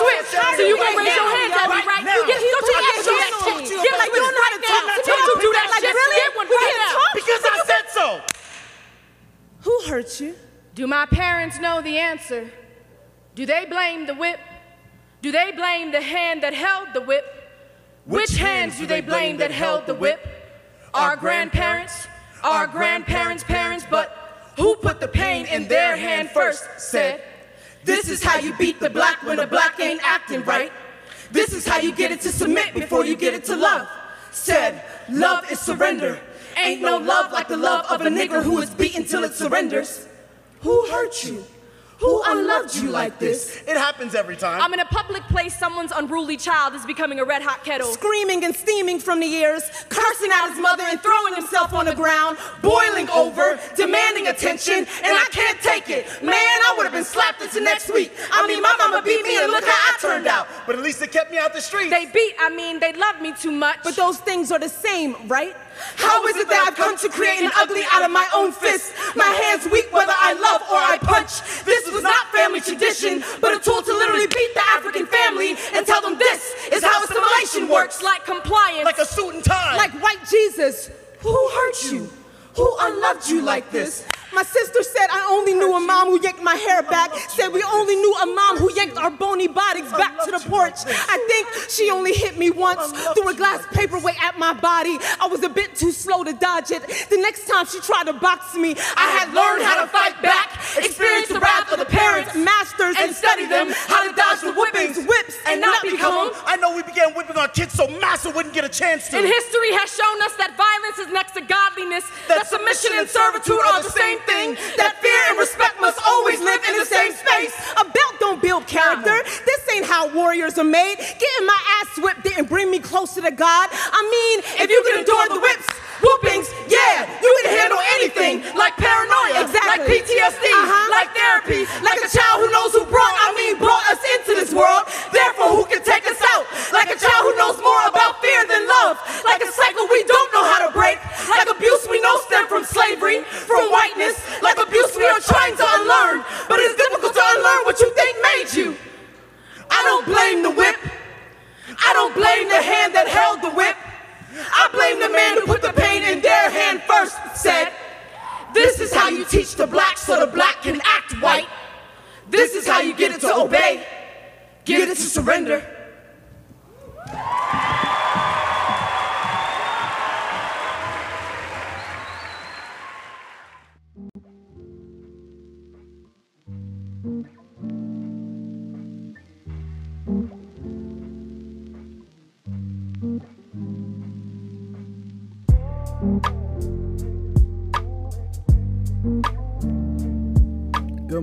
switch. So you gonna raise your hands at me, right? now. You get, don't you ever do that shit. you Get like you don't know how to this. talk. Not Don't you do that now. shit. Really? Get one We right can't now. talk? Because I said so. Who hurt you? Do my parents know the answer? Do they blame the whip? Do they blame the hand that held the whip? Which, hands do they blame that held the whip? Our grandparents, our grandparents' parents, but who put the pain in their hand first? Said, This is how you beat the black when the black ain't acting right. This is how you get it to submit before you get it to love. Said, love is surrender. Ain't no love like the love of a nigger who is beaten till it surrenders. Who hurt you? Who unloved you like this? It happens every time. I'm in a public place, someone's unruly child is becoming a red hot kettle. Screaming and steaming from the ears, cursing at his mother and throwing himself on the ground, boiling over, demanding attention, and I can't take it. Man, I would have been slapped into next week. I mean, my mama beat me and look how I turned out. but at least it kept me out the street. They beat, I mean, they love me too much. But those things are the same, right? How is it that I've come to create an ugly out of my own fist? My hands weak whether I love or I punch. This was not family tradition, but a tool to literally beat the African family and tell them this is how assimilation works. like compliance. like a suit and tie. Like white Jesus, who hurt you? Who unloved you like this? My sister said I only knew a mom who yanked my hair back. Said we only knew a mom who yanked our bony bodies back to the porch. I think she only hit me once threw a glass paperweight at my body. I was a bit too slow to dodge it. The next time she tried to box me, I had learned how to fight back, experience the wrath of the parents, masters, and study them how to dodge the whippings, whips, and not become them. I know we began whipping our kids so Massa wouldn't get a chance to. And history has shown us that violence is next to godliness, that, submission and servitude are the same That fear and respect must always live in the same space. A belt don't build character. This ain't how warriors are made. Getting my ass whipped didn't bring me closer to God. I mean, if you can endure the whips, whoopings, yeah, you can handle anything. Like paranoia, exactly. like PTSD, uh-huh. like therapy, like a child who knows who brought, I mean, brought us into this world. Therefore, who can take us out? Like a child who knows more about fear than love. Like a cycle we don't know how to break. Like abuse we know stem from slavery, from whiteness. Like abuse we are trying to unlearn. But it's difficult to unlearn what you think made you. I don't blame the whip. I don't blame the hand that held the whip. I blame the man who put the pain in their hand first. Said, This is how you teach the black so the black can act white. This is how you get it to obey, get it to surrender. Good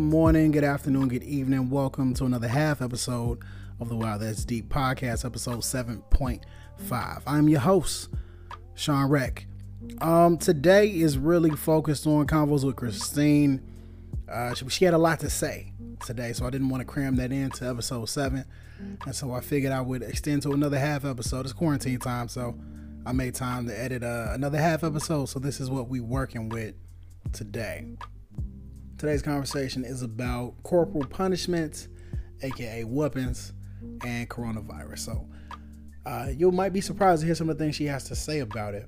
morning, good afternoon, good evening. Welcome to another half episode of the Wow That's Deep podcast, episode 7.5. I'm your host, Sean Reck. Um, today is really focused on convos with Christine. Uh, she, she had a lot to say today, so I didn't want to cram that into episode 7. And so I figured I would extend to another half episode. It's quarantine time, so I made time to edit uh, another half episode. So this is what we're working with today. Today's conversation is about corporal punishment, aka weapons, and coronavirus. So uh, you might be surprised to hear some of the things she has to say about it.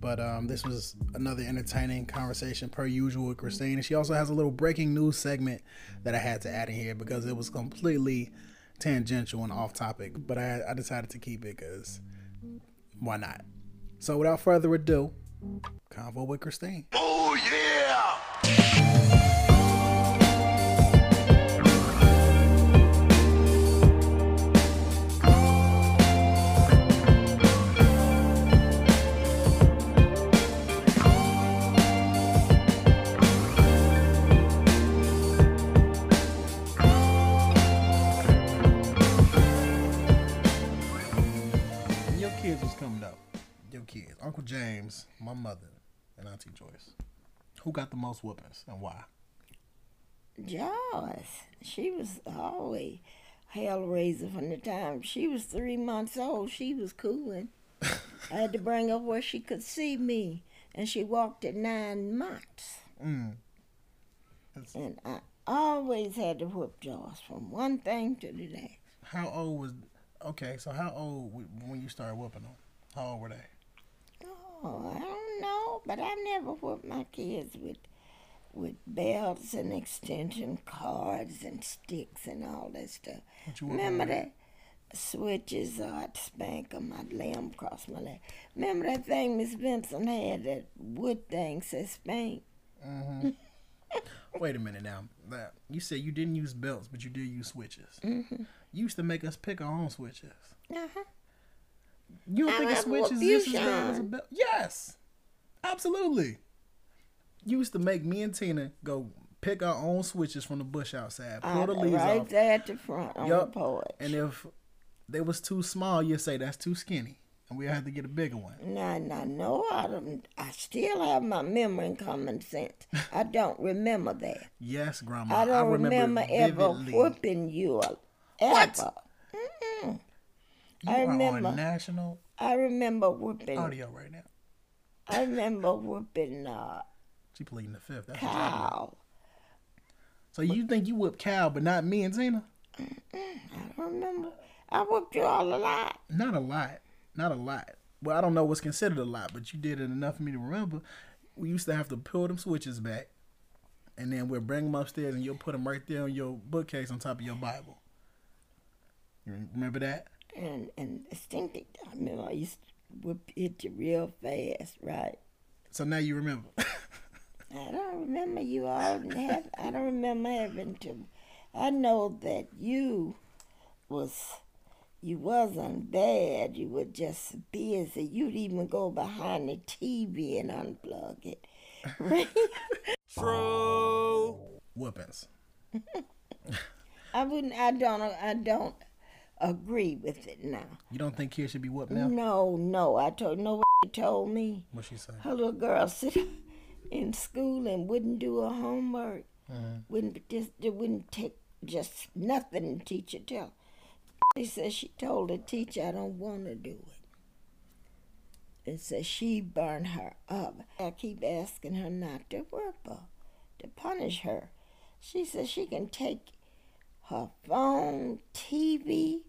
But um, this was another entertaining conversation per usual with Christine. And she also has a little breaking news segment that I had to add in here because it was completely tangential and off topic. But I, I decided to keep it because why not? So without further ado, convo with Christine. oh yeah! Kids was coming up, your kids, Uncle James, my mother, and Auntie Joyce, who got the most whoopings and why? Joyce, she was always hell raiser from the time she was three months old. She was cooling. I had to bring her where she could see me, and she walked at nine months. That's- mm. And I always had to whoop Joyce from one thing to the next. How old was? Okay, so how old when you started whooping them? How old were they? Oh, I don't know, but I never whooped my kids with with belts and extension cords and sticks and all that stuff. Remember that switches? uh, I'd spank 'em. I'd lay 'em across my leg. Remember that thing Miss Benson had? That wood thing said spank. Wait a minute now. That you said you didn't use belts, but you did use switches. Mm-hmm. Used to make us pick our own switches. Uh-huh. You don't I think a switch is just as bad as a belt? Yes, absolutely. You used to make me and Tina go pick our own switches from the bush outside, pull I- the leaves right off, there at the front on Yup. the porch. and if they was too small, you say that's too skinny, and we had to get a bigger one. Now, now, no, I don't. I still have my memory and common sense. I don't remember that. Yes, Grandma. I don't remember, remember, ever whooping you uh, ever. What? Mm-mm. You I are remember. on national I remember whooping. audio right now. I remember whooping uh, She pleading the fifth. That's cow. So you think you whipped Cal, but not me and Tina? I don't remember. I whooped you all a lot. Not a lot. Not a lot. Well, I don't know what's considered a lot, but you did it enough for me to remember. We used to have to pull them switches back, and then we'll bring them upstairs, and you'll put them right there on your bookcase on top of your Bible. You remember that? And and distinctly, I remember I used to whoop hit you real fast, right? So now you remember. I don't remember you all have. I don't remember having to. I know that you was. You wasn't bad. You were just busy. You'd even go behind the TV and unplug it. Whoopings. I wouldn't. I don't. I don't agree with it now. You don't think kids should be whooped now? No, no. I told. No, what told me. What she say? Her little girl sit in school and wouldn't do her homework. Mm-hmm. Wouldn't just wouldn't take just nothing the teacher tell. She said she told the teacher I don't want to do it. And said she burned her up. I keep asking her not to whoop her, to punish her. She says she can take her phone, TV.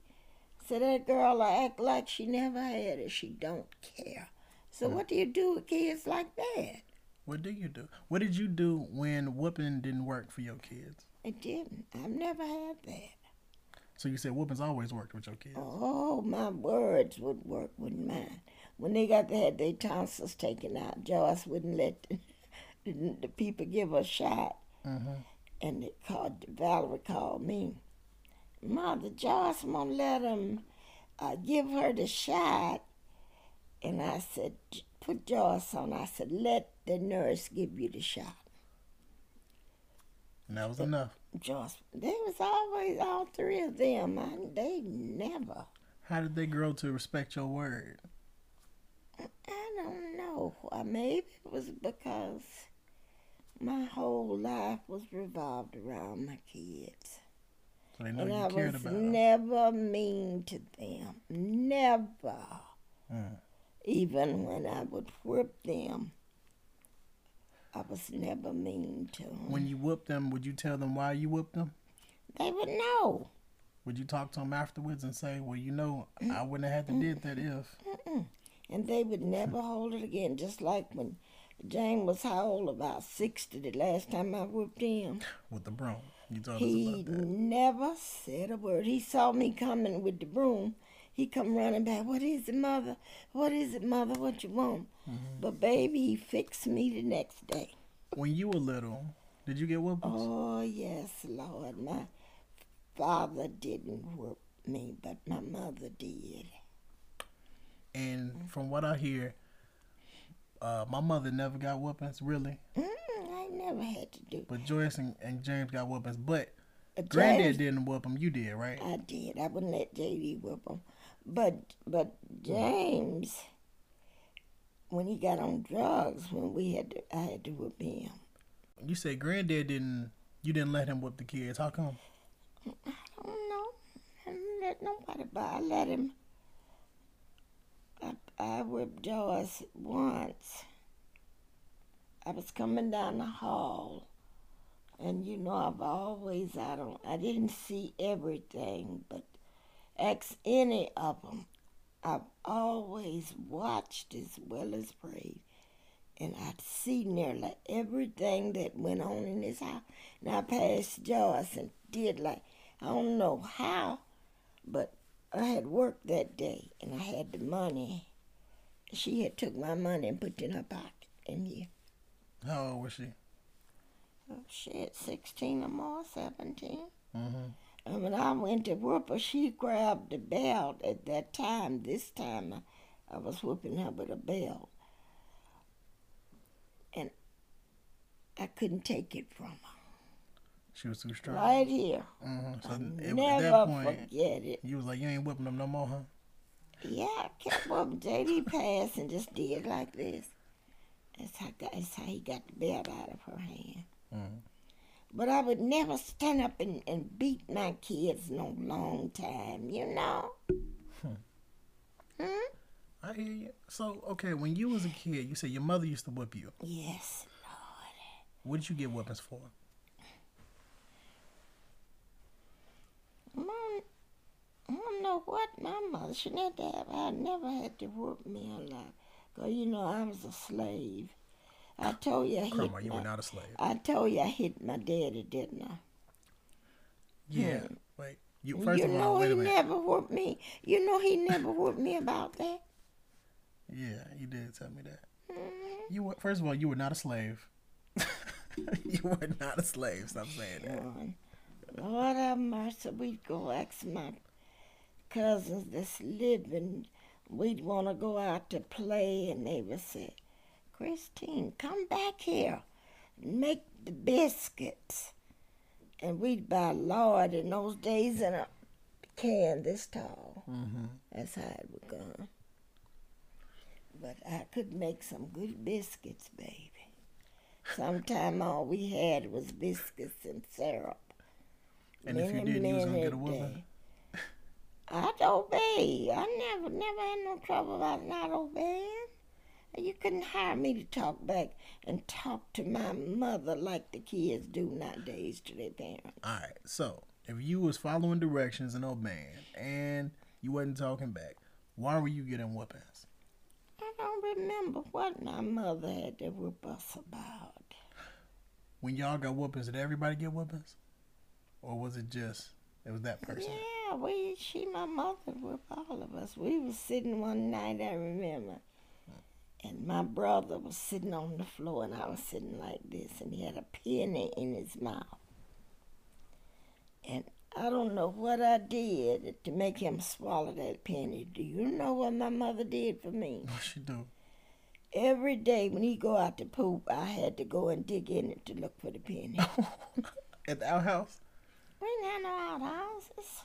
So that girl will act like she never had it. She don't care. So hmm. what do you do with kids like that? What do you do? What did you do when whooping didn't work for your kids? It didn't. I've never had that. So you said whoopings always worked with your kids. Oh, my words would work with mine. When they got to have their tonsils taken out, Joyce wouldn't let the, the people give her a shot. Mm-hmm. And they called, Valerie called me. Mother, Joyce won't let him uh, give her the shot. And I said, put Joyce on. I said, let the nurse give you the shot. And that was enough. Joyce, there was always all three of them. I, they never. How did they grow to respect your word? I don't know. Maybe it was because my whole life was revolved around my kids. So they know and you I cared was about them. never mean to them. Never. Mm. Even when I would whip them, I was never mean to them. When you whooped them, would you tell them why you whooped them? they would know. Would you talk to them afterwards and say, "Well, you know, I wouldn't have had to did that if." And they would never hold it again. Just like when Jane was how old? About 60 the last time I whipped him. with the broom. You told He us about that. never said a word. He saw me coming with the broom. He come running back. What is it, mother? What is it, mother? What you want? Mm-hmm. But baby, he fixed me the next day. When you were little, did you get whoopings? Oh yes, Lord. My father didn't whoop me, but my mother did. And from what I hear, uh, my mother never got weapons, really. Mm, I never had to do. But Joyce and, and James got weapons, But Uh, Granddad didn't whoop them. You did, right? I did. I wouldn't let JD whip him. But but James, when he got on drugs, when we had to, I had to whip him. You say Granddad didn't. You didn't let him whoop the kids. How come? I don't know. I didn't let nobody by. I let him. I, I whipped Joyce once. I was coming down the hall, and you know I've always I don't I didn't see everything, but ask any of them. I've always watched as well as prayed. And I'd see nearly everything that went on in his house. And I passed Joyce and did like, I don't know how, but I had worked that day and I had the money. She had took my money and put it in her pocket. And yeah, How old was she? oh shit, 16 or more, 17. Mm-hmm. And when I went to whoop her, she grabbed the belt at that time. This time I, I was whooping her with a belt. And I couldn't take it from her. She was too strong. Right here. Mm-hmm. So I'll at- at never that point, forget it. you was like, you ain't whipping them no more, huh? Yeah, I kept whooping JD passed and just did like this. That's how, that's how he got the belt out of her hand. Mhm. But I would never stand up and, and beat my kids no long time, you know? Hmm? hmm? I hear you. So, okay, when you was a kid, you said your mother used to whip you. Yes. Lord. What did you get weapons for? Mom, I don't know what my mother should have to have. I never had to whoop me a lot. Because, you know, I was a slave. I told you I hit Grandma, you my, were not a slave. I told you I hit my daddy, didn't I? Yeah. Wait. You first you of know all, wait he a minute. never whooped me. You know he never whooped me about that. Yeah, you did tell me that. Mm-hmm. You were first of all, you were not a slave. you were not a slave. Stop saying that. Lord, Lord have mercy. We'd go ask my cousins that's living. We'd want to go out to play, and they would say, Christine, come back here and make the biscuits. And we'd buy lard in those days in a can this tall. Mm-hmm. That's how it would go. But I could make some good biscuits, baby. Sometime all we had was biscuits and syrup. And if you did, you was gonna get a whooping. I'd obey. I never, never had no trouble about not obeying. You couldn't hire me to talk back and talk to my mother like the kids do nowadays to their parents. All right. So, if you was following directions and obeying, and you wasn't talking back, why were you getting whoopings? I don't remember what my mother had to whoop us about. When y'all got whoopings, did everybody get whoopings, or was it just it was that person? Yeah, we, she, my mother, with all of us. We was sitting one night, I remember, and my brother was sitting on the floor, and I was sitting like this, and he had a penny in his mouth. And I don't know what I did to make him swallow that penny. Do you know what my mother did for me? What she do? Every day when he go out to poop, I had to go and dig in it to look for the penny. At the outhouse? We ain't had no outhouses.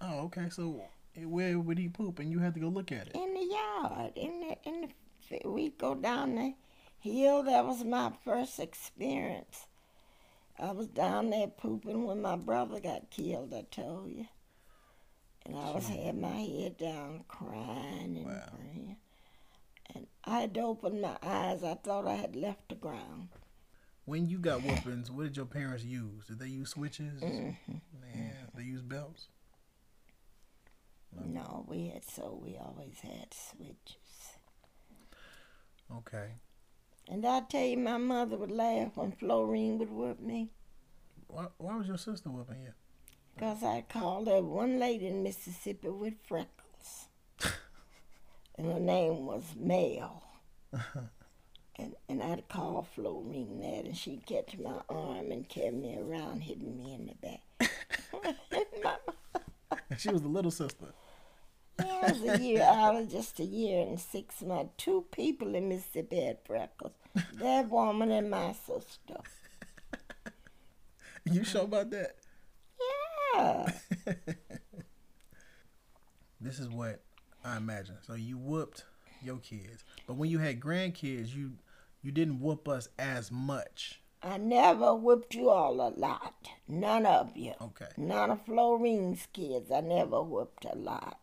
Oh, okay. So where would he poop, and you had to go look at it? in the yard. In the in the we go down the hill. That was my first experience. I was down there pooping when my brother got killed. I told you, and I was had my head down, crying and Wow. praying. And I had to open my eyes. I thought I had left the ground. When you got whoopings, what did your parents use? Did they use switches? Mm-hmm. Man, they use belts. No, we had so we always had switches. Okay. And I tell you, my mother would laugh when Florine would whoop me. Why, why was your sister whooping you? Because I called her one lady in Mississippi with freckles. and her name was Mel. and, and I'd call Florine that, and she'd catch my arm and carry me around, hitting me in the back. She was the little sister. I was a year, I was just a year and six months. Two people in Mississippi had freckles. That woman and my sister. You sure about that? Yeah. This is what I imagine. So you whooped your kids, but when you had grandkids, you you didn't whoop us as much. I never whipped you all a lot. None of you. Okay. None of Florine's kids. I never whipped a lot.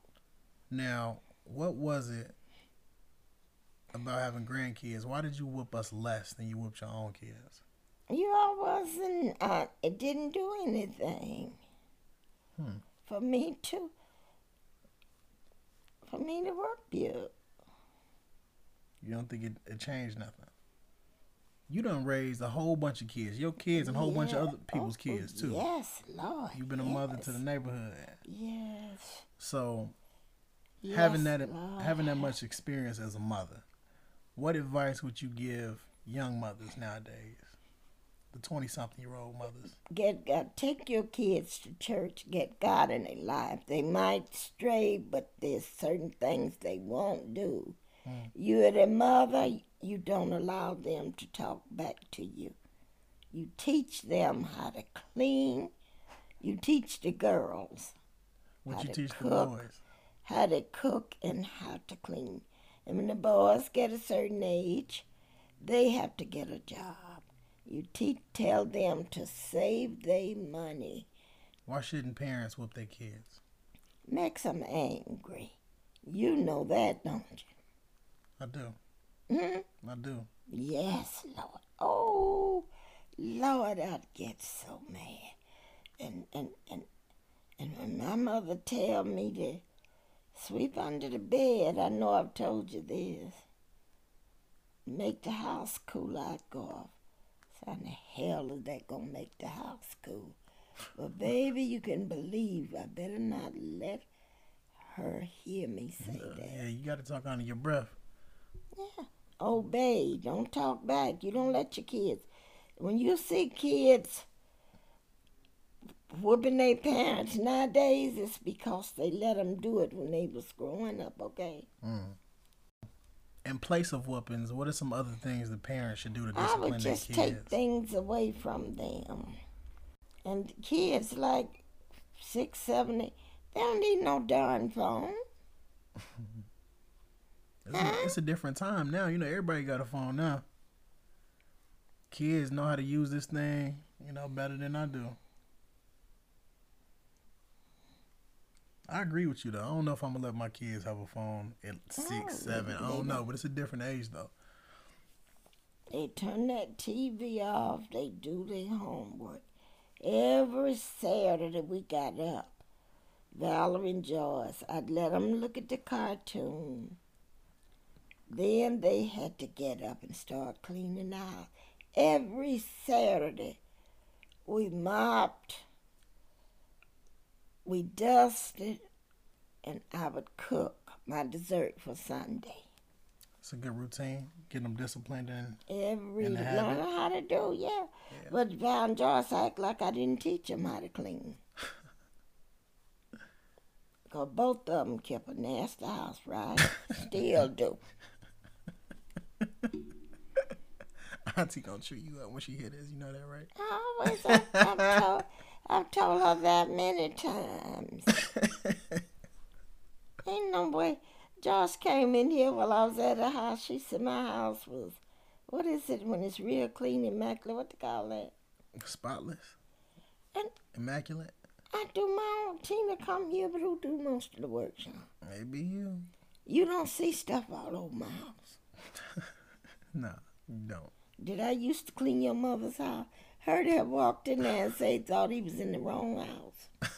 Now, what was it about having grandkids? Why did you whoop us less than you whooped your own kids? You all wasn't. Uh, it didn't do anything Hmm. for me to. for me to work you. You don't think it, it changed nothing? You done raised a whole bunch of kids, your kids and a whole bunch of other people's Oh, kids too. Yes, Lord. You've been a mother to the neighborhood, Yes. so yes having that Lord. having that much experience as a mother, what advice would you give young mothers nowadays? The twenty something year old mothers. get God, take your kids to church. Get God in their life. They might stray, but there's certain things they won't do. You're their mother. You don't allow them to talk back to you. You teach them how to clean. You teach the girls What How you to teach the cook. boys? how to cook and how to clean. And when the boys get a certain age, they have to get a job. You te- tell them to save their money. Why shouldn't parents whoop their kids? Makes them angry. You know that, don't you? I do. Hmm? I do. Yes, Lord. Oh, Lord, I'd get so mad. And and and and when my mother tell me to sweep under the bed, I know I've told you this. Make the house cool, I'd go off. So how in the hell is that gonna make the house cool? But baby, you can believe I better not let her hear me say that. Yeah, you got to talk under your breath. Obey. Don't talk back. You don't let your kids. When you see kids whooping their parents nowadays, it's because they let them do it when they was growing up. Okay. Mm. In place of whoopings, what are some other things the parents should do to discipline their kids? I would just take things away from them. And kids like six, seven, eight, they don't need no darn phone. It's a, it's a different time now. You know, everybody got a phone now. Kids know how to use this thing, you know, better than I do. I agree with you though. I don't know if I'm gonna let my kids have a phone at six, Oh, seven. I don't know, but it's a different age though. They turn that TV off. They do their homework. Every Saturday we got up. Valerie and Joyce. I'd let them look at the cartoon. Then they had to get up and start cleaning out. Every Saturday we mopped, we dusted, and I would cook my dessert for Sunday. It's a good routine. Get them disciplined and Every the learn how to do, yeah. But Val and Joyce act like I didn't teach them how to clean. Cause both of them kept a nasty house, right? Still do. Auntie gonna treat you up when she hear this. You know that, right? I always, I've, told, I've told her that many times. Ain't no way. Josh came in here while I was at her house. She said my house was, what is it when it's real clean, immaculate? What they call that? Spotless, And immaculate. I do my own. Tina come here, but who do most of the work? Maybe you. You don't see stuff all over my house. No, you don't. Did I used to clean your mother's house? Heard her walked in there and say thought he was in the wrong house.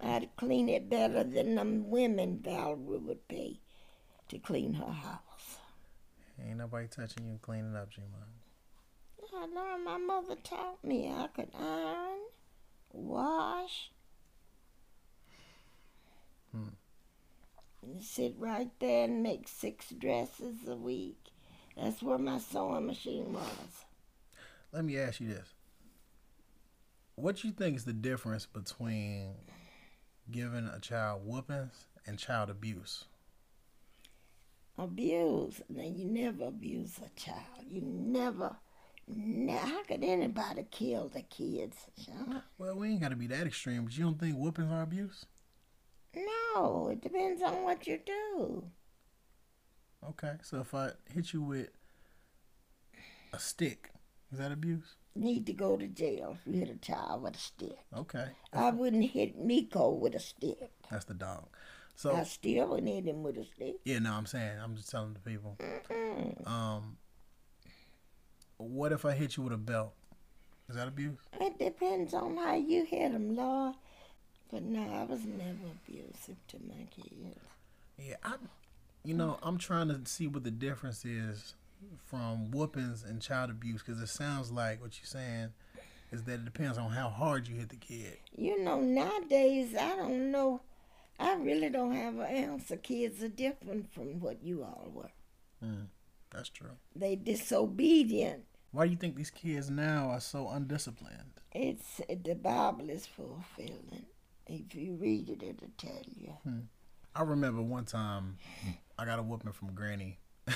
I'd clean it better than them women Valerie would pay to clean her house. Ain't nobody touching you cleaning up, G. I learned my mother taught me I could iron, wash, hmm. and sit right there and make six dresses a week. That's where my sewing machine was. Let me ask you this. What do you think is the difference between giving a child whoopings and child abuse? Abuse. Now you never abuse a child. You never. ne- how could anybody kill the kids, Sean? Well, we ain't got to be that extreme, but you don't think whoopings are abuse? No, it depends on what you do. Okay, so if I hit you with a stick, is that abuse? Need to go to jail if you hit a child with a stick. Okay, I wouldn't hit Miko with a stick. that's the dog. So I still wouldn't hit him with a stick. yeah, no, I'm saying I'm just telling the people. Um, what if I hit you with a belt? Is that abuse? It depends on how you hit him, Lord. But no, I was never abusive to my kids. Yeah, I, you know, I'm trying to see what the difference is from whoopings and child abuse because it sounds like what you're saying is that it depends on how hard you hit the kid. You know, nowadays, I don't know. I really don't have an answer. Kids are different from what you all were. Mm, that's true. They disobedient. Why do you think these kids now are so undisciplined? It's the Bible is fulfilling. If you read it, it'll tell you. Hmm. I remember one time I got a whooping from Granny.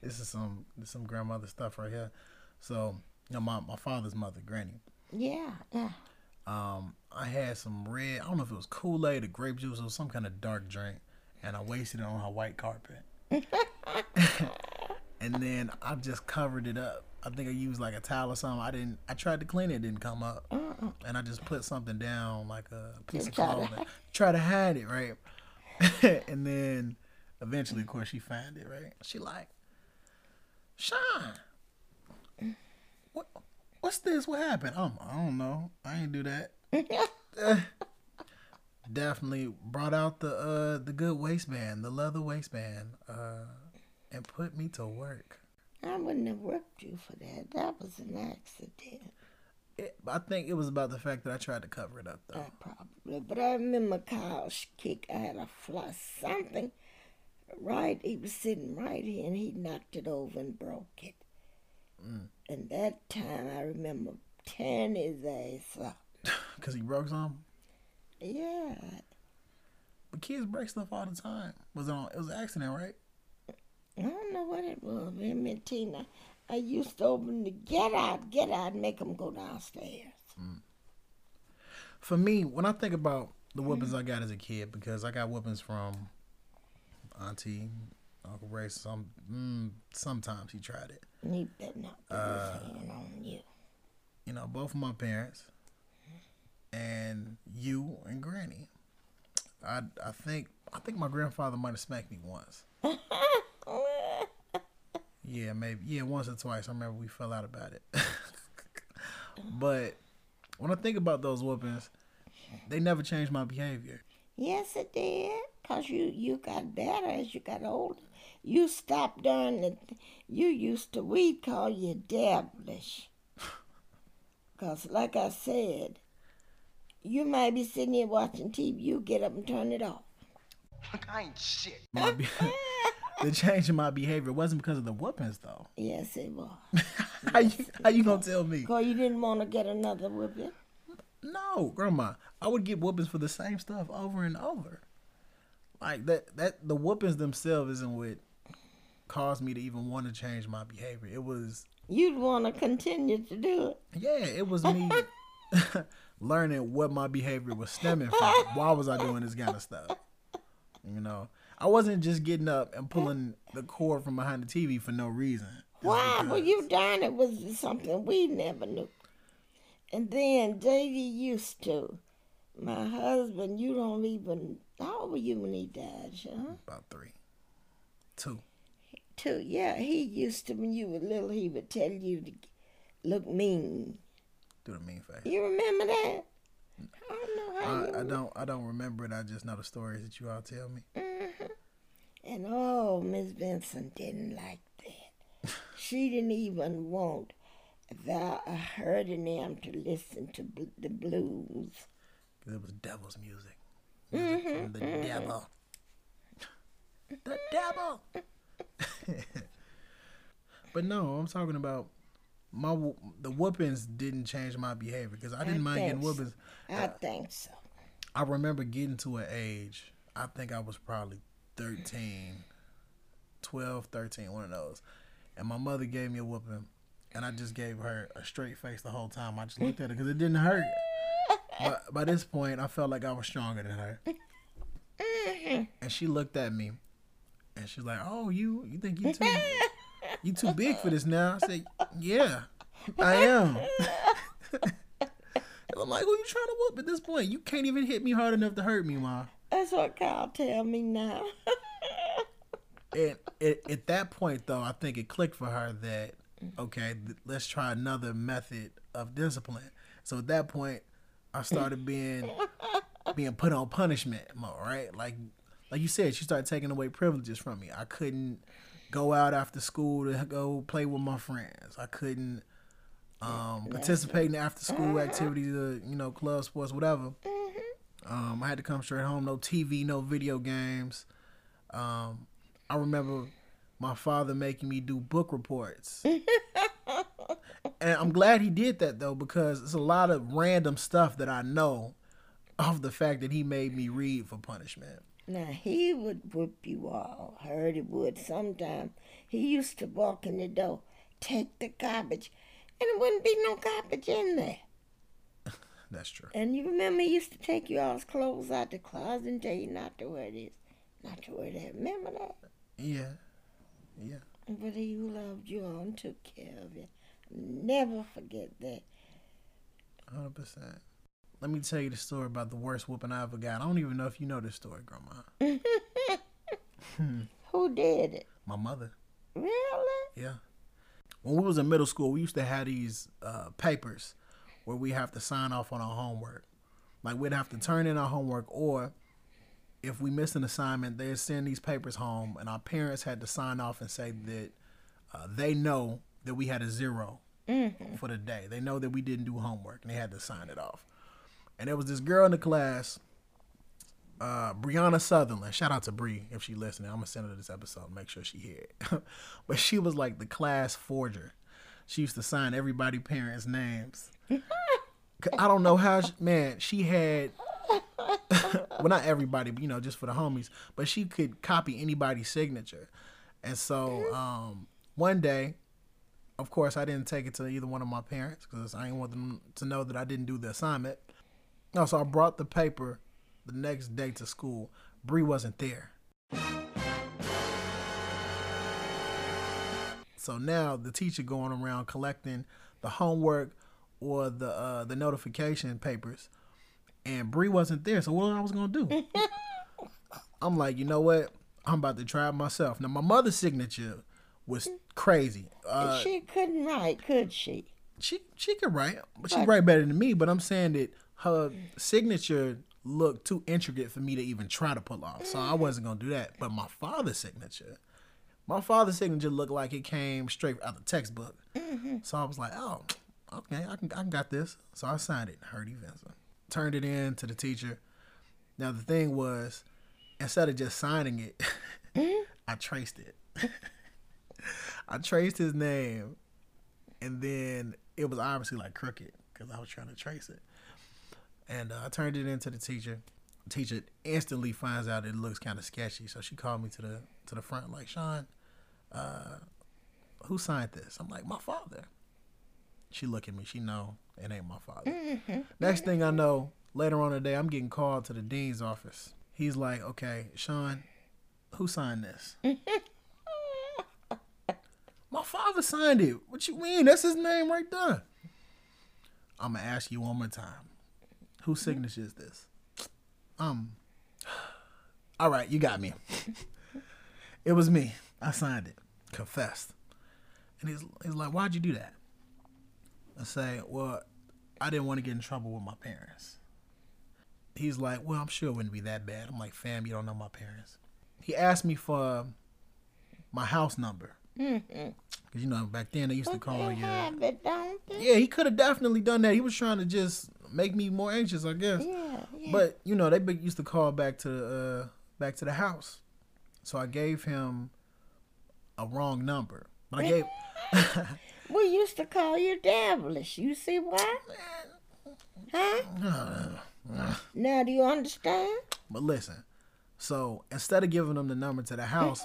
this is some this is some grandmother stuff right here. So, you know, my, my father's mother, Granny. Yeah, yeah. Um, I had some red, I don't know if it was Kool-Aid or grape juice or some kind of dark drink, and I wasted it on her white carpet. and then I just covered it up. I think I used like a towel or something. I didn't. I tried to clean it, it didn't come up, and I just put something down like a piece of try to clothing, try to hide it, right? and then eventually, of course, she found it, right? She like, Sean, what? What's this? What happened? Um, I don't know. I ain't do that. Definitely brought out the uh the good waistband, the leather waistband, uh, and put me to work. I wouldn't have whipped you for that. That was an accident. It, I think it was about the fact that I tried to cover it up though. Uh, probably. But I remember Kyle's kick. I had a fly something right. He was sitting right here and he knocked it over and broke it. And that time I remember tearing his ass up. Cause he broke something. Yeah. But kids break stuff all the time. Was it on? It was an accident, right? I don't know what it was. Him and Tina. I used to open the get out, get out, and make them go downstairs. Mm. For me, when I think about the mm-hmm. whoopings I got as a kid, because I got whoopings from Auntie, Uncle Ray. Some mm, sometimes he tried it. And he better not put his hand on you. You know, both of my parents, and you and Granny. I I think I think my grandfather might have smacked me once. Yeah, maybe. Yeah, once or twice. I remember we fell out about it. but when I think about those whoopings, they never changed my behavior. Yes, it did. Cause you you got better as you got older. You stopped doing the. You used to we call you devilish. Cause like I said, you might be sitting here watching TV. You get up and turn it off. I ain't shit. My be- the change in my behavior wasn't because of the whoopings, though. Yes, it was. how you how you gonna tell me? Cause you didn't want to get another whipping. No, grandma. I would get whoopings for the same stuff over and over. Like that that the whoopings themselves isn't what caused me to even want to change my behavior. It was You'd want to continue to do it. yeah, it was me learning what my behavior was stemming from. Why was I doing this kind of stuff? You know, I wasn't just getting up and pulling the cord from behind the TV for no reason. Why? Well, you done it was something we never knew. And then Davy used to. My husband, you don't even. How old were you when he died, Sean? about three, two. Two. Yeah, he used to, when you were little, he would tell you to look mean. Do the mean face. You remember that? I don't know how you I, don't. I don't remember it. I just know the stories that you all tell me. Mm-hmm. And oh, Miss Vincent didn't like that. she didn't even want the, uh, her and them to listen to bl- the blues. it was devil's music. Music mm-hmm, from the mm-hmm. devil. The devil. but no, I'm talking about my the whoopings didn't change my behavior because I didn't mind getting think so. whoopings. I uh, think so. I remember getting to an age, I think I was probably 13, 12, 13, one of those. And my mother gave me a whooping, and I just gave her a straight face the whole time. I just looked at her because it didn't hurt. But by this point, I felt like I was stronger than her. Mm-hmm. And she looked at me, and she's like, "Oh, you, you think you too, you too big for this now?" I said, "Yeah, I am." And I'm like, who you trying to whoop at this point? You can't even hit me hard enough to hurt me, ma. That's what Kyle tell me now. And at, at that point, though, I think it clicked for her that okay, th- let's try another method of discipline. So at that point, I started being being put on punishment mode, right? Like like you said, she started taking away privileges from me. I couldn't go out after school to go play with my friends. I couldn't um, participate in after school activities, uh, you know, club sports, whatever. Um, I had to come straight home. No TV, no video games. Um, I remember my father making me do book reports. and I'm glad he did that though, because it's a lot of random stuff that I know of the fact that he made me read for punishment. Now he would whip you all. Heard he would sometime. He used to walk in the door, take the garbage, and it wouldn't be no garbage in there. That's true. And you remember he used to take you all's clothes out the closet and tell you not to wear this, not to wear that. Remember that? Yeah. Yeah. But he loved you all and took care of you. Never forget that. Hundred percent. Let me tell you the story about the worst whooping I ever got. I don't even know if you know this story, Grandma. Who did it? My mother. Really? Yeah. When we was in middle school, we used to have these uh, papers where we have to sign off on our homework. Like we'd have to turn in our homework, or if we missed an assignment, they'd send these papers home, and our parents had to sign off and say that uh, they know that we had a 0 for the day. They know that we didn't do homework, and they had to sign it off. And there was this girl in the class, uh, Brianna Sutherland. Shout out to Bree if she listening. I'm gonna send her this episode. Make sure she hear it. but she was like the class forger. She used to sign everybody parents' names. I don't know how. She, man, she had. well, not everybody, but you know, just for the homies. But she could copy anybody's signature, and so um, one day, of course, I didn't take it to either one of my parents because I didn't want them to know that I didn't do the assignment. No, so I brought the paper the next day to school. Bree wasn't there. So now the teacher going around collecting the homework or the uh, the notification papers, and Bree wasn't there. So what I was gonna do? I'm like, you know what? I'm about to try it myself. Now my mother's signature was crazy. Uh, she couldn't write, could she? she she could write, but she write better than me. But I'm saying that her signature looked too intricate for me to even try to pull off. So I wasn't gonna do that. But my father's signature, my father's signature looked like it came straight out of the textbook. Mm-hmm. So I was like, oh, okay, I can I got this. So I signed it, Hardy Vincent. Turned it in to the teacher. Now the thing was, instead of just signing it, mm-hmm. I traced it. I traced his name, and then it was obviously like crooked because I was trying to trace it. And uh, I turned it into the teacher. The teacher instantly finds out it looks kind of sketchy, so she called me to the to the front like, Sean, uh, who signed this? I'm like, my father. She look at me. She know it ain't my father. Next thing I know, later on in the day, I'm getting called to the dean's office. He's like, okay, Sean, who signed this? My father signed it. What you mean? That's his name right there. I'm gonna ask you one more time. Whose signature is this? Um. All right, you got me. it was me. I signed it. Confessed. And he's he's like, "Why'd you do that?" I say, "Well, I didn't want to get in trouble with my parents." He's like, "Well, I'm sure it wouldn't be that bad." I'm like, "Fam, you don't know my parents." He asked me for my house number. Cause you know back then they used to call you. have it, don't they? Yeah, he could have definitely done that. He was trying to just make me more anxious, I guess. Yeah, yeah. But you know they used to call back to uh back to the house, so I gave him a wrong number. But I gave We used to call you devilish. You see why? Huh? now do you understand? But listen, so instead of giving them the number to the house,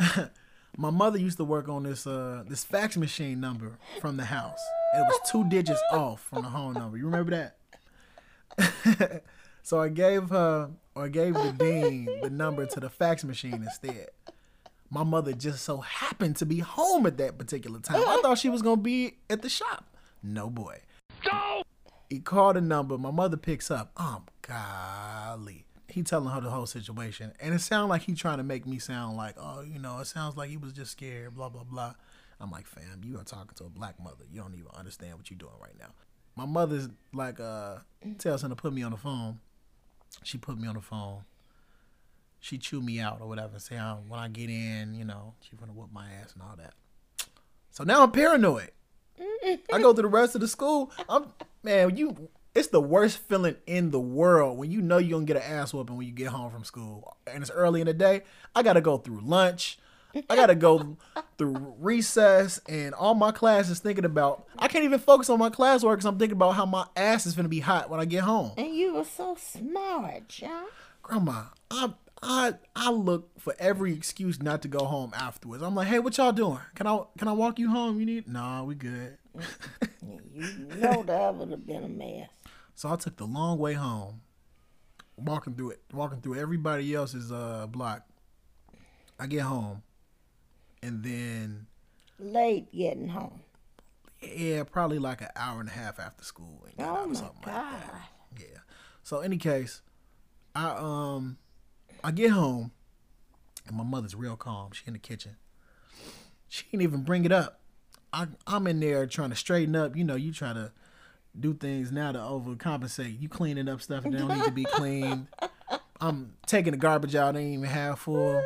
my mother used to work on this uh this fax machine number from the house. It was two digits off from the home number. You remember that? so I gave her or I gave the dean the number to the fax machine instead. My mother just so happened to be home at that particular time. I thought she was gonna be at the shop. No boy. He called a number. My mother picks up. Um, golly. He telling her the whole situation. And it sounded like he trying to make me sound like, oh, you know, it sounds like he was just scared, blah, blah, blah. I'm like, fam, you are talking to a black mother. You don't even understand what you're doing right now. my mother's like uh tells him to put me on the phone. She put me on the phone. She chewed me out or whatever. Say um, when I get in, you know, she's gonna whoop my ass and all that. So now I'm paranoid. I go to the rest of the school. I'm man, you it's the worst feeling in the world when you know you're gonna get an ass whooping when you get home from school. And it's early in the day. I gotta go through lunch. I gotta go through recess and all my classes thinking about I can't even focus on my classwork because I'm thinking about how my ass is gonna be hot when I get home. And you were so smart, John. Grandma, I I I look for every excuse not to go home afterwards. I'm like, hey, what y'all doing? Can I can I walk you home? You need? Nah, we good. You know that would have been a mess. So I took the long way home, walking through it, walking through everybody else's uh block. I get home, and then Late getting home. yeah, probably like an hour and a half after school. and got Oh out or my something like God. that. Yeah. So any case, I um I get home, and my mother's real calm. She in the kitchen. She didn't even bring it up. I I'm in there trying to straighten up. You know, you try to do things now to overcompensate. You cleaning up stuff that don't need to be cleaned. I'm taking the garbage out. I ain't even half full.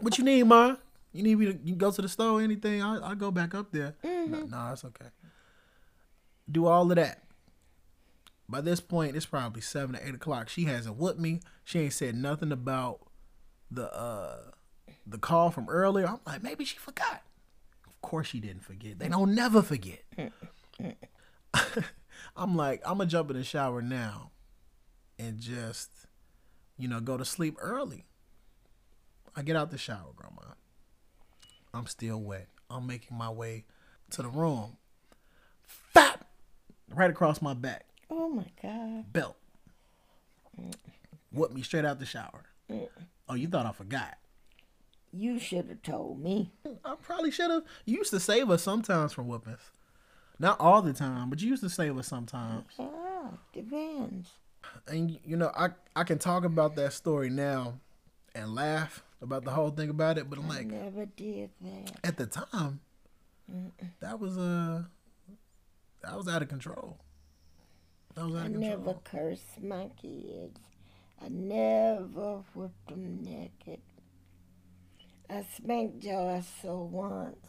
What you need, ma? You need me to you go to the store or anything? I I go back up there. No, no, it's okay. Do all of that. By this point, it's probably seven or eight o'clock. She hasn't whooped me. She ain't said nothing about the uh the call from earlier. I'm like, maybe she forgot. Of course she didn't forget. They don't never forget. I'm like, I'm gonna jump in the shower now and just, you know, go to sleep early. I get out the shower, grandma. I'm still wet. I'm making my way to the room. Fat! Right across my back. Oh my God. Belt. Whooped me straight out the shower. Oh, you thought I forgot. You should have told me. I probably should have. You used to save us sometimes from whoopings. Not all the time, but you used to save us sometimes. Yeah, depends. And you know, I I can talk about that story now and laugh about the whole thing about it, but I'm like Never did that. at the time, that was uh that was out of control. That was out I of never control. cursed my kids. I never whipped them naked. I spanked Joyce so once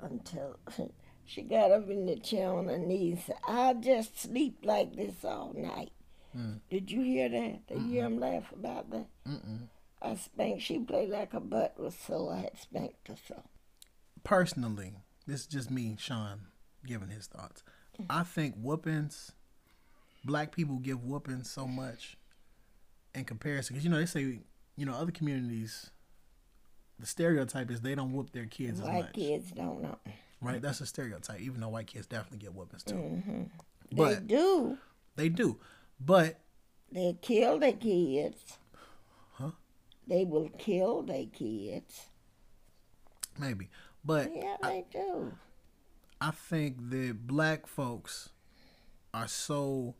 until she got up in the chair on her knees. and said, I'll just sleep like this all night. Did you hear that? Did you hear him laugh about that? Mm-mm. I spanked. She played like her butt was sore. I had spanked her so. Personally, this is just me, Sean, giving his thoughts. I think whoopings, black people give whoopings so much in comparison, because you know they say, you know, other communities, the stereotype is they don't whoop their kids as White much. kids don't know. Right? That's a stereotype, even though white kids definitely get whoopings too. Mm-hmm. they do. they do. But They kill their kids. They will kill their kids. maybe. But Yeah, they do. I think that black folks are so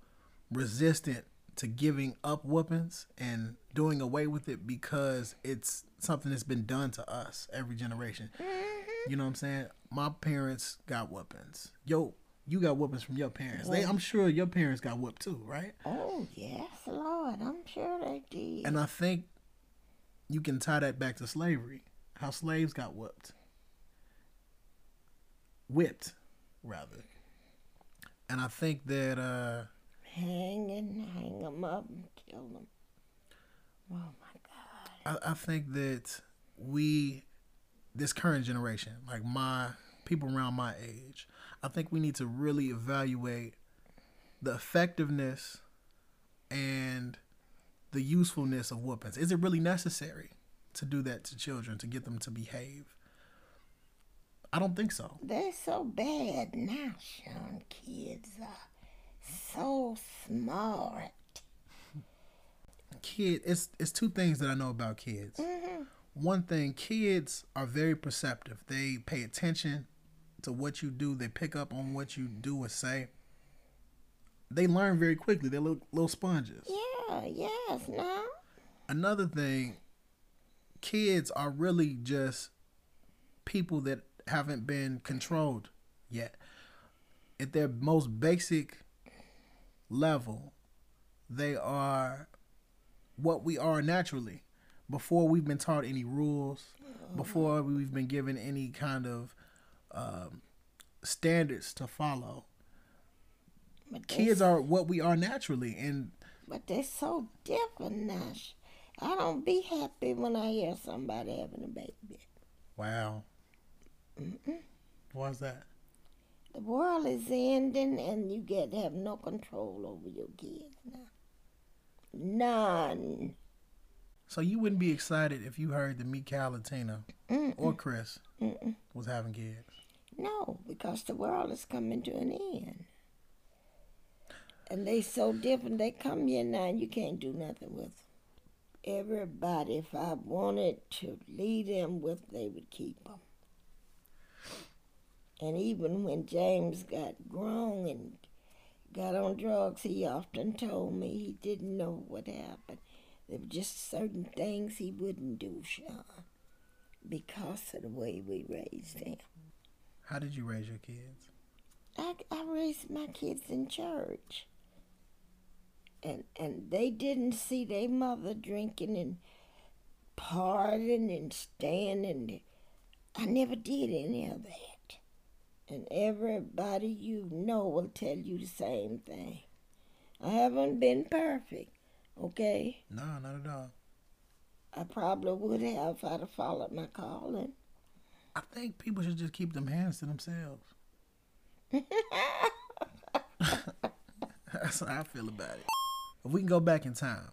resistant to giving up whoopings and doing away with it because it's something that's been done to us every generation. Mm-hmm. You know what I'm saying? My parents got whoopings. Yo, you got whoopings from your parents. They, I'm sure your parents got whooped too, right? Oh, yes, Lord. I'm sure they did. And I think you can tie that back to slavery. How slaves got whooped. Whipped, rather. And I think that uh hang and hang them up and kill them. Oh, my God. I, I think that we this current generation, like my people around my age, I think we need to really evaluate the effectiveness and the usefulness of weapons. Is it really necessary to do that to children to get them to behave? I don't think so. They're so bad now, Sean. Kids are so smart. Kid, it's it's two things that I know about kids. Mm-hmm. One thing, kids are very perceptive. They pay attention to what you do. They pick up on what you do and say. They learn very quickly. They're little, little sponges. Yeah, yes, now. Another thing, kids are really just people that haven't been controlled yet. at their most basic level, they are what we are naturally. Before we've been taught any rules, before we've been given any kind of um, standards to follow. But Kids are what we are naturally, and but they're so different now. I don't be happy when I hear somebody having a baby. wow. Mm. Why's that? The world is ending, and you get to have no control over your kids now. None. So you wouldn't be excited if you heard that me, Cal, and Tina, or Chris was having kids. No, because the world is coming to an end. And they so different. They come here now and you can't do nothing with them. Everybody, if I wanted to leave them with, they would keep them. And even when James got grown and got on drugs, he often told me he didn't know what happened. There were just certain things he wouldn't do, Sean, because of the way we raised him. How did you raise your kids? I, I raised my kids in church. And and they didn't see their mother drinking and partying and standing. I never did any of that. And everybody you know will tell you the same thing. I haven't been perfect, okay? No, not at all. I probably would have if I'd have followed my calling. I think people should just keep them hands to themselves. That's how I feel about it. If we can go back in time,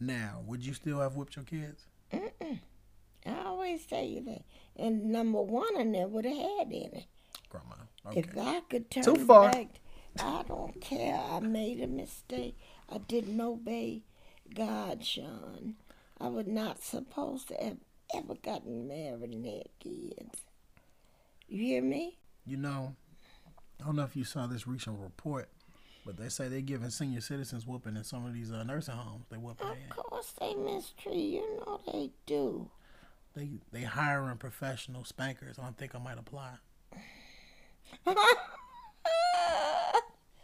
now, would you still have whipped your kids? I always tell you that. And number one, I never would have had any. Grandma. Okay. If I could turn Too far. back, I don't care. I made a mistake. I didn't obey God, Sean. I was not supposed to have ever gotten married and had kids. You hear me? You know, I don't know if you saw this recent report, but they say they're giving senior citizens whooping in some of these uh, nursing homes. They whooping in. Of course they mistreat you. You know they do. They they hiring professional spankers. I don't think I might apply.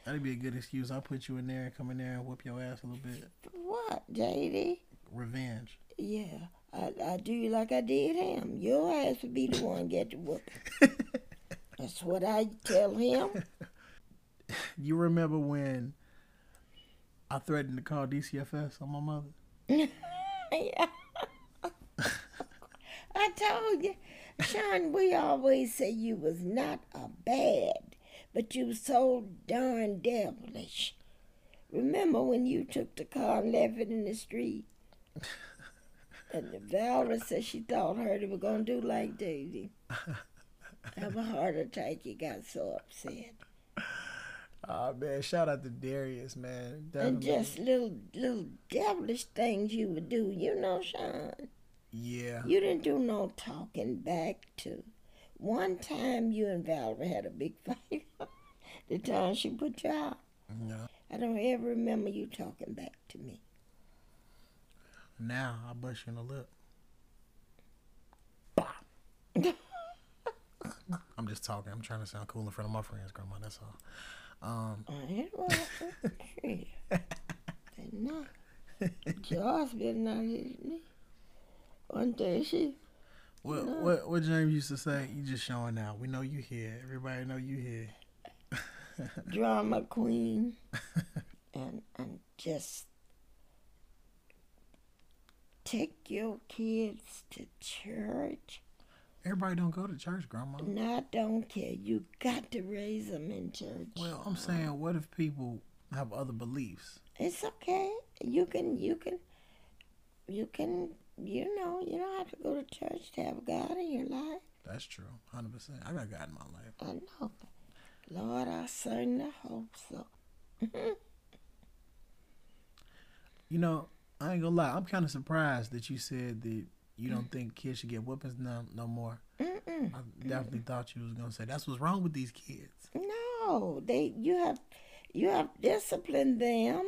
That'd be a good excuse. I'll put you in there and come in there and whoop your ass a little bit. what, JD? Revenge. Yeah, I, I do you like I did him. Your ass would be the one get the whooping. That's what I tell him. You remember when I threatened to call DCFS on my mother? yeah. I told you, Sean, we always say you was not a bad, but you was so darn devilish. Remember when you took the car and left it in the street? And Valerie said she thought her they were gonna do like Daisy. Have a heart attack, you got so upset. Oh man, shout out to Darius, man. And just little little devilish things you would do, you know, Sean. yeah. You didn't do no talking back to. One time you and Valerie had a big fight. the time she put you out. Yeah. I don't ever remember you talking back to me. Now I bust you in the lip. I'm just talking. I'm trying to sound cool in front of my friends, Grandma. That's all. Um, I ain't well, shit. They not. Joyce been not hitting me. One day she, what what what James used to say? You just showing out. We know you here. Everybody know you here. drama queen, and and just take your kids to church. Everybody don't go to church, Grandma. No, I don't care. You got to raise them in church. Well, I'm saying, what if people have other beliefs? It's okay. You can, you can, you can, you know, you don't have to go to church to have God in your life. That's true, hundred percent. I got God in my life. I know. Lord, I certainly hope so. You know, I ain't gonna lie. I'm kind of surprised that you said that you don't think kids should get whoopings no no more. Mm-mm. I definitely thought you was gonna say that's what's wrong with these kids. No, they you have you have disciplined them.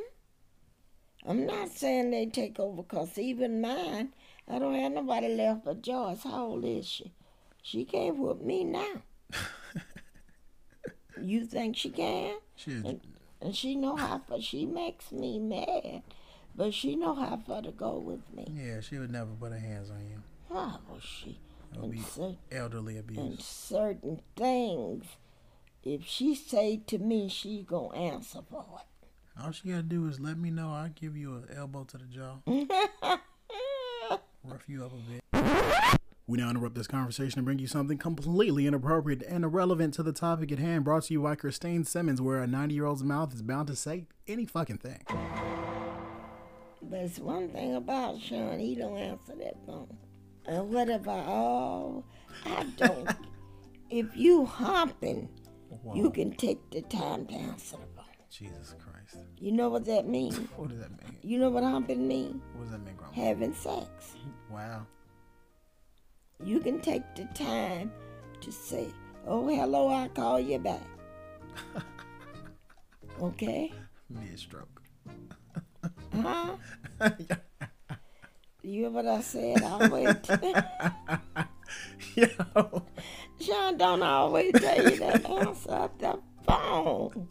I'm not saying they take over, cause even mine, I don't have nobody left but Joyce. How old is she? She can't whoop me now. You think she can? She And, and she know how but she makes me mad, but she know how far to go with me. yeah, she would never put her hands on you. How was she? And, cer- elderly and abuse. certain things, if she say to me, she gonna answer for it. All she gotta do is let me know. I'll give you an elbow to the jaw, rough you up a bit. We now interrupt this conversation and bring you something completely inappropriate and irrelevant to the topic at hand. Brought to you by Christine Simmons, where a 90 year old's mouth is bound to say any fucking thing. But it's one thing about Sean, he don't answer that phone. And what about all? I don't. if you humping, you can take the time to answer the phone. Jesus Christ. You know what that means? What does that mean? You know what humping means? What does that mean, Grandma? Having sex. Wow. You can take the time to say, "Oh, hello, I'll call you back." okay? Mid stroke. Huh? Mm-hmm. You hear what I said? I'll wait. Yo. Sean don't always tell you that answer at the phone.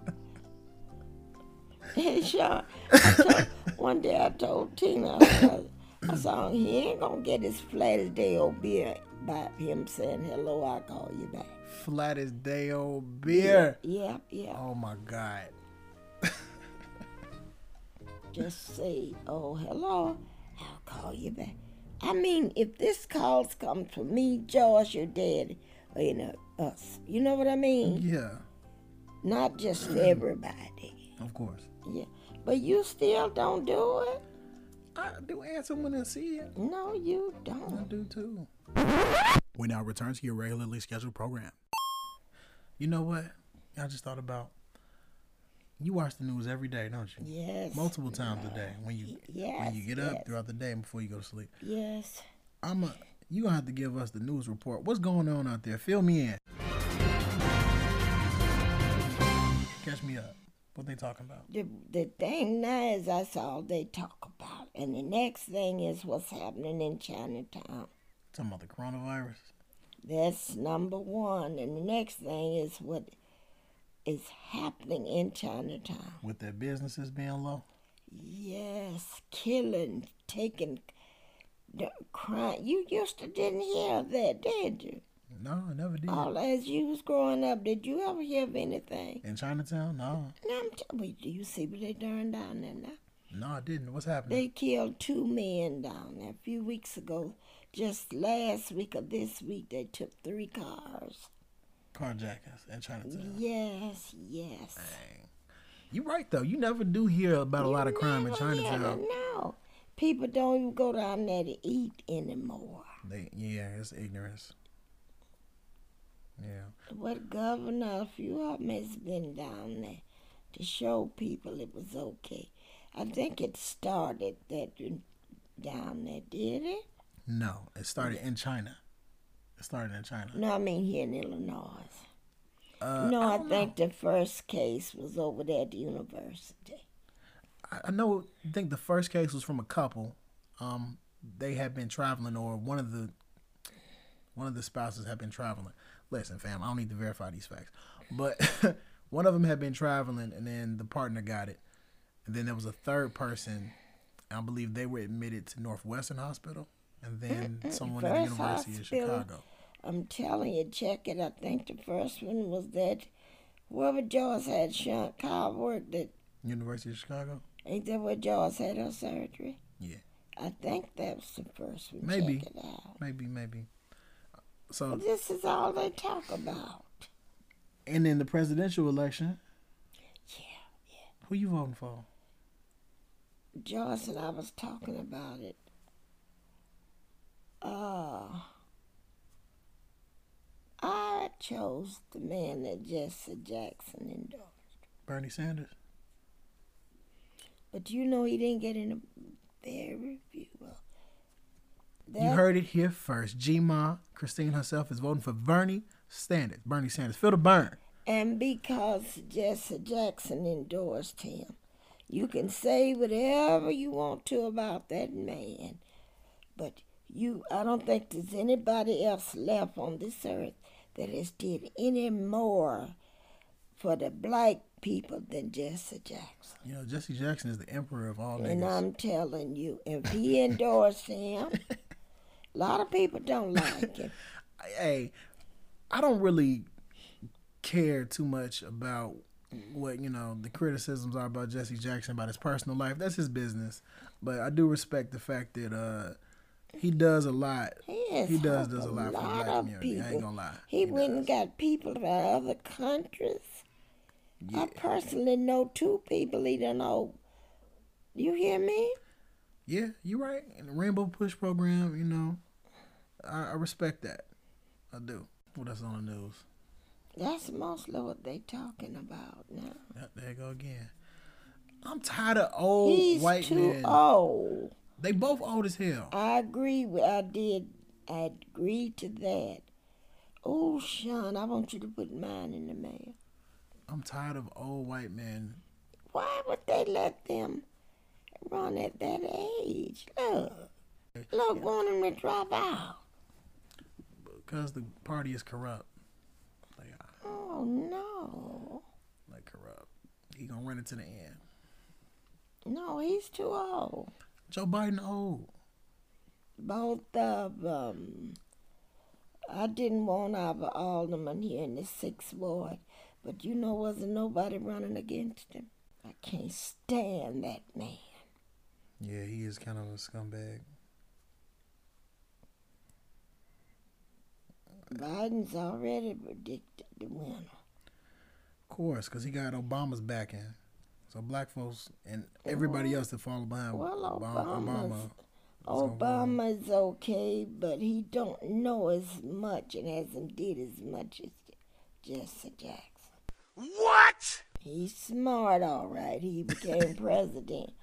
Hey, Sean, told, one day I told Tina, I said, I saw oh, he ain't gonna get as flat as day old beer by him saying, hello, I'll call you back. Flat as day old beer. Yeah, yeah. Oh my God. Just say, oh, hello, I'll call you back. I mean, if this calls come from me, George, your daddy, or you know, us, you know what I mean? Yeah, Not just everybody. of course. Yeah, but you still don't do it. I do answer when I see it. No, you don't. I do too. We now return to your regularly scheduled program. You know what? I just thought about. You watch the news every day, don't you? Yes. Multiple times a day when you Yes. when you get up yes, throughout the day and before you go to sleep. Yes. I'm a. You gonna have to give us the news report. What's going on out there? Fill me in. Catch me up. What they talking about? The the thing now is that's all they talk about, and the next thing is what's happening in Chinatown. Talking about the coronavirus. That's number one, and the next thing is what is happening in Chinatown. With their businesses being low. Yes, killing, taking, the crime. You used to didn't hear that, did you? No, I never did. All as you was growing up, did you ever hear of anything? In Chinatown? No. No, I'm t- wait, do you see what they done down there now? No, I didn't. What's happening? They killed two men down there a few weeks ago. Just last week or this week, they took three cars. Carjackers in Chinatown. Yes, yes. You're right though. You never do hear about a lot of crime in Never heard Chinatown. it, No, people don't even go down there to eat anymore. They yeah, it's ignorance. Yeah. What governor, a few of them has been down there to show people it was okay. I think it started that down there, did it? No, it started in China. Started in China. No, I mean here in Illinois. Uh, no, I, don't think the first case was over there at the university. I, I know. I think the first case was from a couple. Um, they had been traveling, or one of the one of the spouses had been traveling. Listen, fam, I don't need to verify these facts, but one of them had been traveling, and then the partner got it, and then there was a third person. I believe they were admitted to Northwestern Hospital, and then someone at the University of. Chicago. I'm telling you, check it. I think the first one was that whoever Joyce had Sean Kyle worked at. University of Chicago. Ain't that where Joyce had her surgery? Yeah, I think that was the first one. Maybe. Check it out. maybe, maybe. So, This is all they talk about. and then the presidential election. Yeah, yeah, Who you voting for? Joyce and I was talking about it. Uh, I chose the man that Jesse Jackson endorsed. Bernie Sanders. But you know he didn't get in a very few. Well, You heard it here first. G Ma, Christine herself, is voting for Bernie Sanders. Bernie Sanders. Feel the burn. And because Jesse Jackson endorsed him, you can say whatever you want to about that man. But you I don't think there's anybody else left on this earth that has did any more for the black people than Jesse Jackson. You know, Jesse Jackson is the emperor of all And niggas. I'm telling you, if he endorsed him, a lot of people don't like him. hey, I don't really care too much about what you know the criticisms are about Jesse Jackson about his personal life. That's his business, but I do respect the fact that uh he does a lot. He, He does does a lot for the black community. I ain't gonna lie. He, went and got people from other countries. I personally know two people he don't know. You hear me? Yeah, you're right. And the Rainbow Push program, you know, I, I respect that. I do. What else on the news? That's mostly what they talking about now. Yeah, there you go again. I'm tired of old He's white too men. old. They both old as hell. I agree. With, I did. I agree to that. Oh, Sean, I want you to put mine in the mail. I'm tired of old white men. Why would they let them run at that age? Look, look, want them to drop out. Because the party is corrupt. They are. Oh no, Like corrupt. He gonna run it to the end. no, he's too old. Joe Biden old. Both of them. I didn't want our alderman here in the sixth ward, but you know, wasn't nobody running against him. I can't stand that man. Yeah, he is kind of a scumbag. Biden's already predicted the winner. Of course, because he got Obama's backing. So black folks and everybody else that follow behind Well, Obama, Obama's- Obama Obama's okay, but he don't know as much and hasn't did as much as Jesse Jackson. What? He's smart, all right. He became president,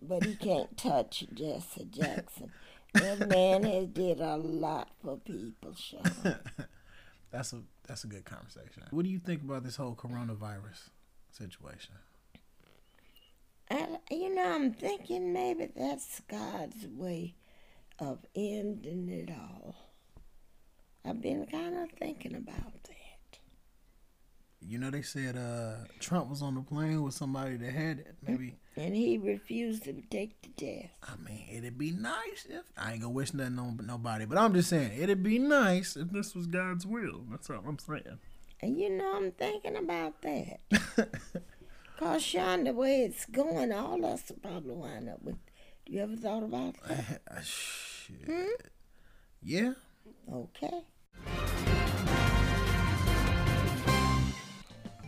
but he can't touch Jesse Jackson. That man has did a lot for people, Sean. That's a that's a good conversation. What do you think about this whole coronavirus situation? And, you know, I'm thinking maybe that's God's way of ending it all. I've been kind of thinking about that. You know, they said uh, Trump was on the plane with somebody that had it. Maybe And he refused to take the test. I mean, it'd be nice if I ain't gonna wish nothing on nobody, but I'm just saying it'd be nice if this was God's will. That's all I'm saying. And you know, I'm thinking about that. Because, Sean, the way it's going, all us will probably wind up with. You ever thought about that? Uh, shit. Yeah. Okay.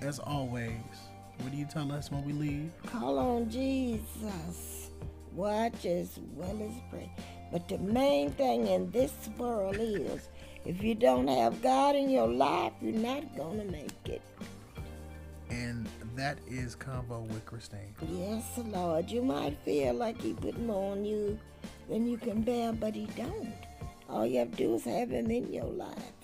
As always, what do you tell us when we leave? Call on Jesus. Watch as well as pray. But the main thing in this world is if you don't have God in your life, you're not going to make it. And that is Convo with Christine. Yes, Lord. You might feel like He put more on you than you can bear, but He don't. All you have to do is have Him in your life.